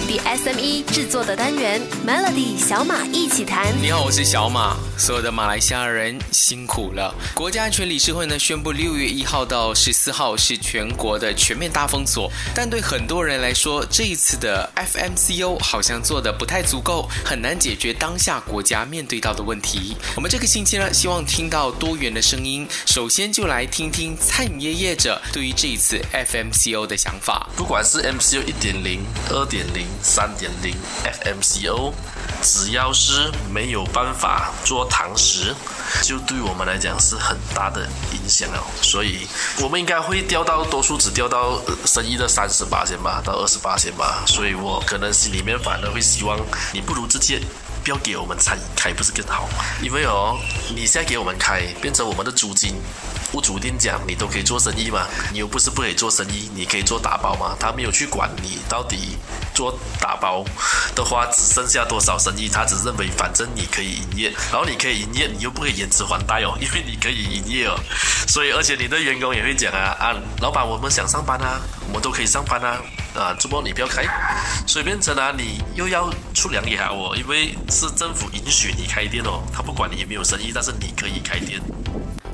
本地 SME 制作的单元 Melody 小马一起谈。你好，我是小马。所有的马来西亚人辛苦了。国家安全理事会呢宣布，六月一号到十四号是全国的全面大封锁。但对很多人来说，这一次的 FMCO 好像做的不太足够，很难解决当下国家面对到的问题。我们这个星期呢，希望听到多元的声音。首先就来听听餐饮业业者对于这一次 FMCO 的想法。不管是 MCO 一点零、二点零、三点零，FMCO。只要是没有办法做堂食，就对我们来讲是很大的影响哦。所以，我们应该会掉到多数只掉到生意的三十八千吧，到二十八千吧。所以我可能心里面反而会希望，你不如直接不要给我们餐饮开，不是更好？因为哦，你现在给我们开，变成我们的租金。不主店讲你都可以做生意嘛，你又不是不可以做生意，你可以做打包嘛。他没有去管你到底做打包的话只剩下多少生意，他只认为反正你可以营业，然后你可以营业，你又不可以延迟还贷哦，因为你可以营业哦。所以而且你的员工也会讲啊啊，老板我们想上班啊，我们都可以上班啊啊，主播你不要开，所以变成啊你又要出粮也好哦，因为是政府允许你开店哦，他不管你有没有生意，但是你可以开店。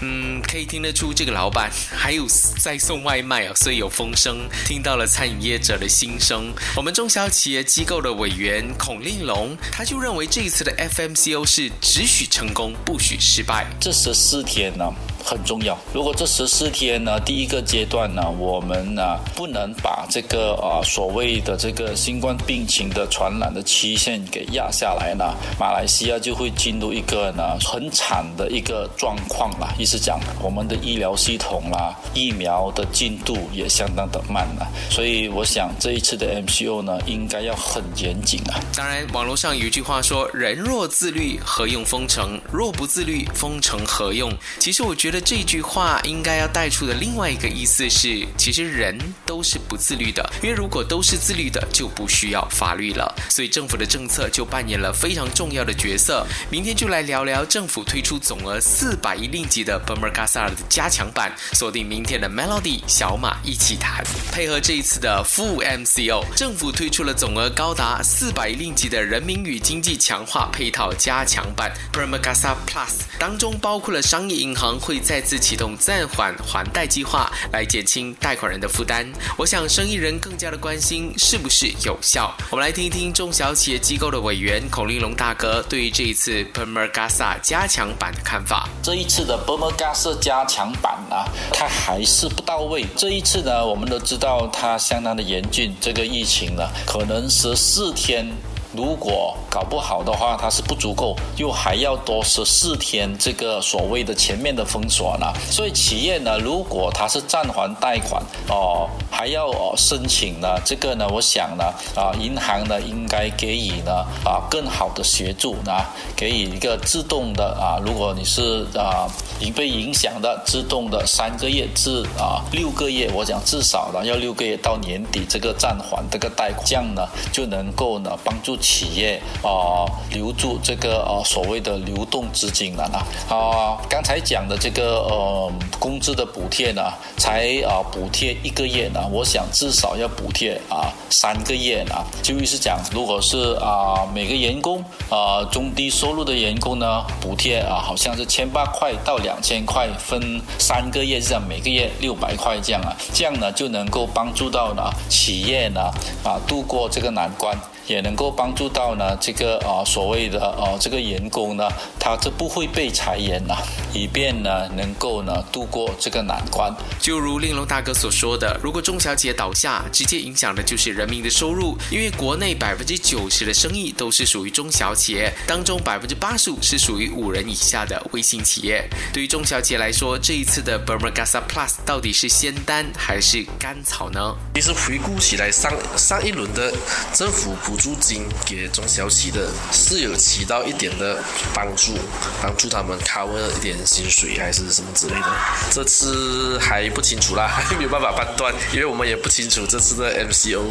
嗯，可以听得出这个老板还有在送外卖哦，所以有风声，听到了餐饮业者的心声。我们中小企业机构的委员孔令龙，他就认为这一次的 FMCO 是只许成功，不许失败。这十四天呢？很重要。如果这十四天呢，第一个阶段呢，我们呢不能把这个啊所谓的这个新冠病情的传染的期限给压下来呢，马来西亚就会进入一个呢很惨的一个状况了。意思讲，我们的医疗系统啦，疫苗的进度也相当的慢了。所以我想这一次的 MCO 呢，应该要很严谨啊。当然，网络上有一句话说：“人若自律，何用封城？若不自律，封城何用？”其实我觉得。这句话应该要带出的另外一个意思是，其实人都是不自律的，因为如果都是自律的，就不需要法律了。所以政府的政策就扮演了非常重要的角色。明天就来聊聊政府推出总额四百亿令吉的 Bermagasa 的加强版，锁定明天的 Melody 小马一起谈。配合这一次的副 MCO，政府推出了总额高达四百亿令吉的人民与经济强化配套加强版 Bermagasa Plus，当中包括了商业银行会。再次启动暂缓还贷计划，来减轻贷款人的负担。我想生意人更加的关心是不是有效。我们来听一听中小企业机构的委员孔令龙大哥对于这一次 Permagasa 加强版的看法。这一次的 Permagasa 加强版呢，它还是不到位。这一次呢，我们都知道它相当的严峻，这个疫情呢，可能十四天。如果搞不好的话，它是不足够，又还要多十四天这个所谓的前面的封锁呢。所以企业呢，如果它是暂缓贷款哦，还要哦申请呢，这个呢，我想呢，啊，银行呢应该给予呢啊更好的协助呢，给予一个自动的啊，如果你是啊已被影响的，自动的三个月至啊六个月，我讲至少呢要六个月到年底这个暂缓这个贷款，这样呢就能够呢帮助。企业啊，留住这个呃所谓的流动资金了呢啊，刚才讲的这个呃工资的补贴呢，才啊补贴一个月呢，我想至少要补贴啊三个月呢。就意思讲，如果是啊每个员工啊中低收入的员工呢，补贴啊好像是千八块到两千块，分三个月这样，每个月六百块这样啊，这样呢就能够帮助到呢企业呢啊度过这个难关。也能够帮助到呢，这个啊所谓的啊这个员工呢，他就不会被裁员了，以便呢能够呢度过这个难关。就如令龙大哥所说的，如果中小企业倒下，直接影响的就是人民的收入，因为国内百分之九十的生意都是属于中小企业，当中百分之八十五是属于五人以下的微型企业。对于中小企业来说，这一次的 Bermagasa Plus 到底是仙丹还是甘草呢？其实回顾起来，上上一轮的政府补助金给中小企的是有起到一点的帮助，帮助他们 cover 一点薪水还是什么之类的。这次还不清楚啦，还没有办法判断，因为我们也不清楚这次的 MCO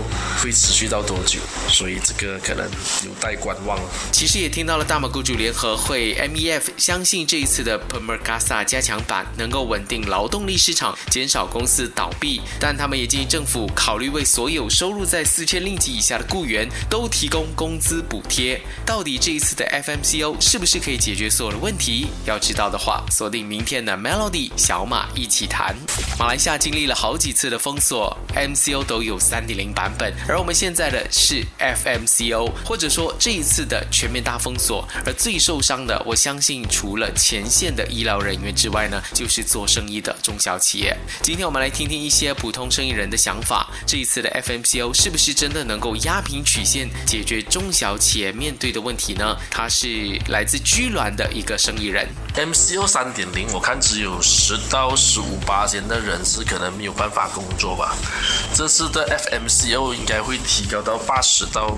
会持续到多久，所以这个可能有待观望。其实也听到了大马雇主联合会 MEF 相信这一次的 permergasa 加强版能够稳定劳动力市场，减少公司倒闭，但他们也建议政府考虑为所有收入在四千令吉以下的雇员都都提供工资补贴。到底这一次的 FMCO 是不是可以解决所有的问题？要知道的话，锁定明天的 Melody 小马一起谈。马来西亚经历了好几次的封锁，MCO 都有三点零版本，而我们现在的是 FMCO，或者说这一次的全面大封锁。而最受伤的，我相信除了前线的医疗人员之外呢，就是做生意的中小企业。今天我们来听听一些普通生意人的想法。这一次的 FMCO 是不是真的能够压平曲线，解决中小企业面对的问题呢？他是来自居銮的一个生意人。MCO 三点零，我看只有十到十五八千的人是可能没有办法工作吧。这次的 FMCO 应该会提高到八十到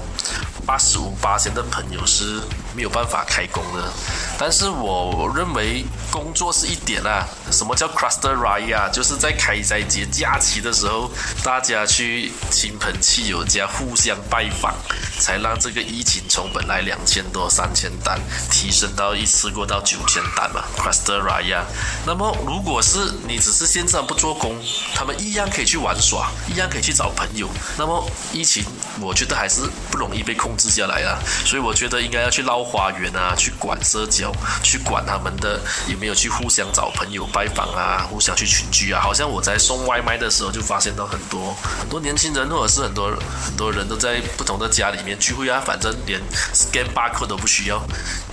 八十五八千的朋友是没有办法开工的。但是我认为工作是一点啊。什么叫 Cluster Raya？就是在开斋节假期的时候，大家去亲朋戚友家互相拜访，才让这个疫情从本来两千多、三千单提升到一次过到九千单嘛。Cluster Raya。那么如果是你只是线上不做工，他们一样可以去玩耍，一样可以去找朋友。那么疫情，我觉得还是不容易被控治下来啊。所以我觉得应该要去捞花园啊，去管社交，去管他们的有没有去互相找朋友拜访啊，互相去群聚啊。好像我在送外卖的时候就发现到很多很多年轻人，或者是很多很多人都在不同的家里面聚会啊，反正连 scan barcode 都不需要，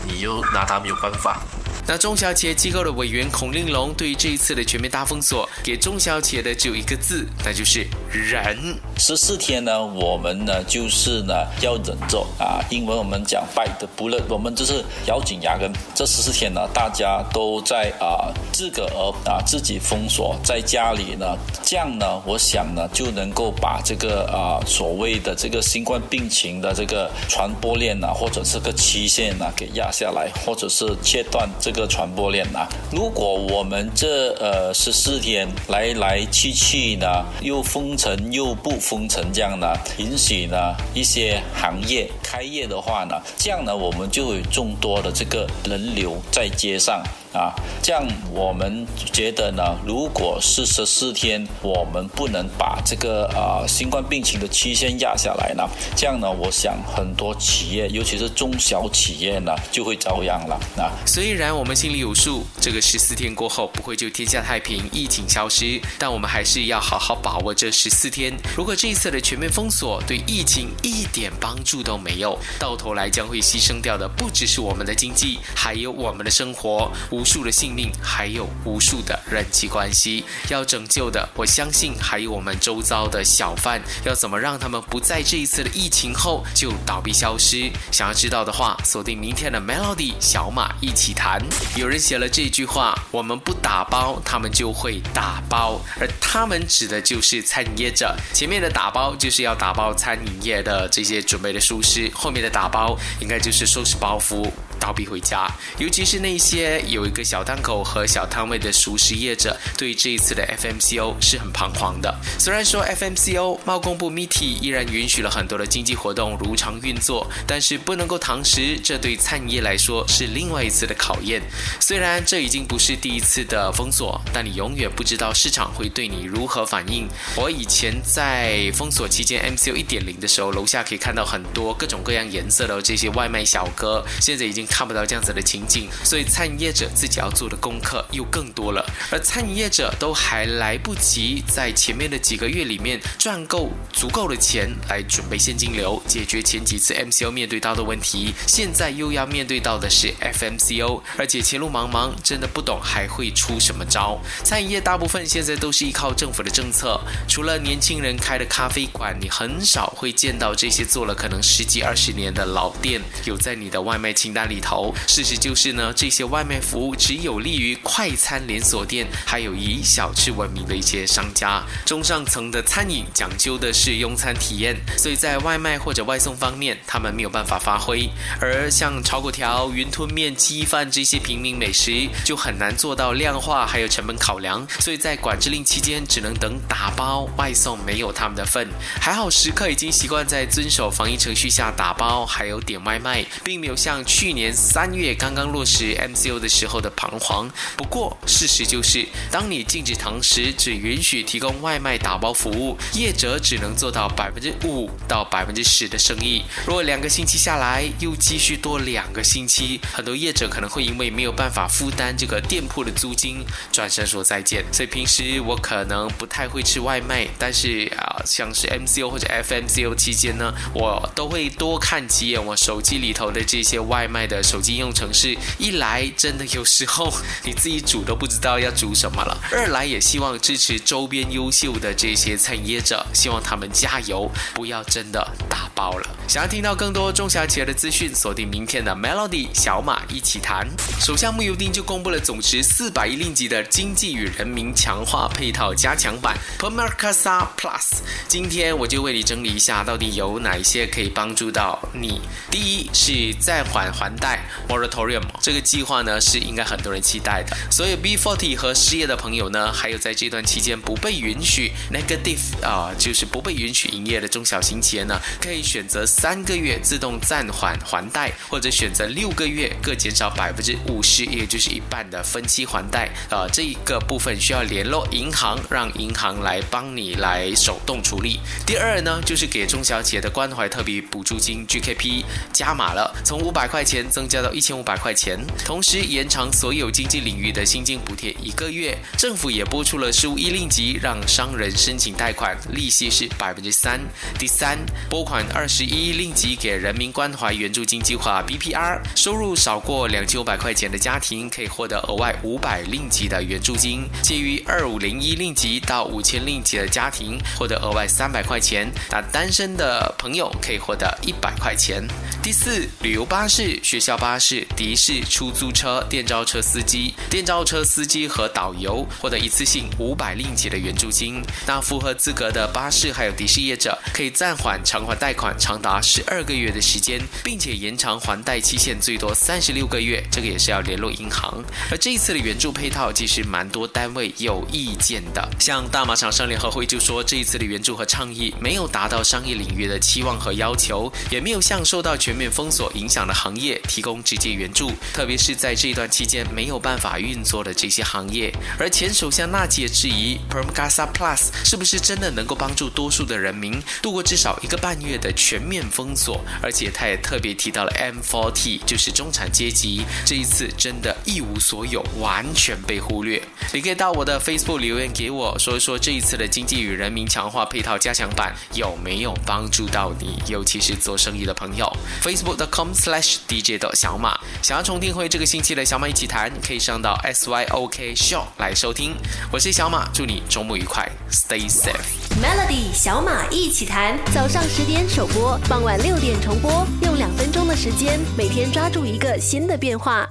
你又拿他没有办法。那中小企业机构的委员孔令龙对于这一次的全面大封锁，给中小企业的只有一个字，那就是忍。十四天呢，我们呢就是呢要忍着啊，英文我们讲 bite，不了，我们就是咬紧牙根。这十四天呢，大家都在啊自个儿啊自己封锁在家里呢，这样呢，我想呢就能够把这个啊所谓的这个新冠病情的这个传播链呢，或者是个期限呢给压下来，或者是切断这。个传播链啊，如果我们这呃十四天来来去去呢，又封城又不封城这样呢，允许呢一些行业开业的话呢，这样呢我们就有众多的这个人流在街上。啊，这样我们觉得呢，如果是十四天，我们不能把这个呃新冠病情的期限压下来呢，这样呢，我想很多企业，尤其是中小企业呢，就会遭殃了啊。虽然我们心里有数，这个十四天过后不会就天下太平，疫情消失，但我们还是要好好把握这十四天。如果这一次的全面封锁对疫情一点帮助都没有，到头来将会牺牲掉的不只是我们的经济，还有我们的生活。无数的性命，还有无数的人际关系要拯救的。我相信还有我们周遭的小贩，要怎么让他们不在这一次的疫情后就倒闭消失？想要知道的话，锁定明天的 Melody 小马一起谈。有人写了这句话：我们不打包，他们就会打包，而他们指的就是餐饮业者。前面的打包就是要打包餐饮业的这些准备的舒适，后面的打包应该就是收拾包袱。倒闭回家，尤其是那些有一个小档口和小摊位的熟食业者，对这一次的 FMCO 是很彷徨的。虽然说 FMCO 贸工部 MITI 依然允许了很多的经济活动如常运作，但是不能够堂食，这对餐饮业来说是另外一次的考验。虽然这已经不是第一次的封锁，但你永远不知道市场会对你如何反应。我以前在封锁期间 MCO 一点零的时候，楼下可以看到很多各种各样颜色的这些外卖小哥，现在已经。看不到这样子的情景，所以餐饮业者自己要做的功课又更多了。而餐饮业者都还来不及在前面的几个月里面赚够足够的钱来准备现金流，解决前几次 MCO 面对到的问题，现在又要面对到的是 FMCO，而且前路茫茫，真的不懂还会出什么招。餐饮业大部分现在都是依靠政府的政策，除了年轻人开的咖啡馆，你很少会见到这些做了可能十几二十年的老店有在你的外卖清单里。里头。事实就是呢，这些外卖服务只有利于快餐连锁店，还有以小吃闻名的一些商家。中上层的餐饮讲究的是用餐体验，所以在外卖或者外送方面，他们没有办法发挥。而像炒粿条、云吞面、鸡饭这些平民美食，就很难做到量化，还有成本考量。所以在管制令期间，只能等打包外送，没有他们的份。还好食客已经习惯在遵守防疫程序下打包，还有点外卖，并没有像去年三月刚刚落实 MCO 的时候的彷徨。不过事实就是，当你禁止堂食，只允许提供外卖打包服务，业者只能做到百分之五到百分之十的生意。如果两个星期下来又继续多两个星期，很多业者可能会因为没有办法负担这个店铺的租金，转身说再见。所以平时我可能不太会吃外卖，但是啊，像是 MCO 或者 FMCO 期间呢，我都会多看几眼我手机里头的这些外卖的手机应用程式。一来真的有时候你自己煮都不知道要煮什么了；二来也希望支持周边优秀的这些餐饮业者，希望他们加油，不要真的打包了。想要听到更多中小企业的资讯，锁定明天的 Melody 小马一起谈。首相穆尤丁就公布了总值四百亿令吉的经济与人民强化配套加强版 Permakasa Plus。今天我就为你整理一下，到底有哪一些可以帮助到你。第一是暂缓还贷 Moratorium 这个计划呢，是应该很多人期待的。所以 B40 和失业的朋友呢，还有在这段期间不被允许 Negative 啊，就是不被允许营业的中小型企业呢，可以选择。三个月自动暂缓还贷，或者选择六个月各减少百分之五十，也就是一半的分期还贷。呃，这一个部分需要联络银行，让银行来帮你来手动处理。第二呢，就是给中小企业的关怀特别补助金 GKP 加码了，从五百块钱增加到一千五百块钱，同时延长所有经济领域的薪金补贴一个月。政府也拨出了十五亿令吉，让商人申请贷款，利息是百分之三。第三，拨款二十一。令吉给人民关怀援助金计划 BPR，收入少过两千五百块钱的家庭可以获得额外五百令吉的援助金，介于二五零一令吉到五千令吉的家庭获得额外三百块钱，那单身的朋友可以获得一百块钱。第四，旅游巴士、学校巴士、的士、出租车、电召车司机、电召车司机和导游获得一次性五百令吉的援助金。那符合资格的巴士还有的士业者可以暂缓偿还贷款，长达。十二个月的时间，并且延长还贷期限最多三十六个月，这个也是要联络银行。而这一次的援助配套，其实蛮多单位有意见的。像大马厂商联合会就说，这一次的援助和倡议没有达到商业领域的期望和要求，也没有向受到全面封锁影响的行业提提供直接援助，特别是在这一段期间没有办法运作的这些行业。而前首相纳吉也质疑，Permgasa Plus 是不是真的能够帮助多数的人民度过至少一个半月的全面。封锁，而且他也特别提到了 M40，就是中产阶级，这一次真的一无所有，完全被忽略。你可以到我的 Facebook 留言给我说一说，这一次的经济与人民强化配套加强版有没有帮助到你，尤其是做生意的朋友。Facebook.com/slash DJ 的小马，想要重听回这个星期的小马一起谈，可以上到 SYOK Show 来收听。我是小马，祝你周末愉快，Stay safe。Melody 小马一起谈，早上十点首播，傍晚六点重播，用两分钟的时间，每天抓住一个新的变化。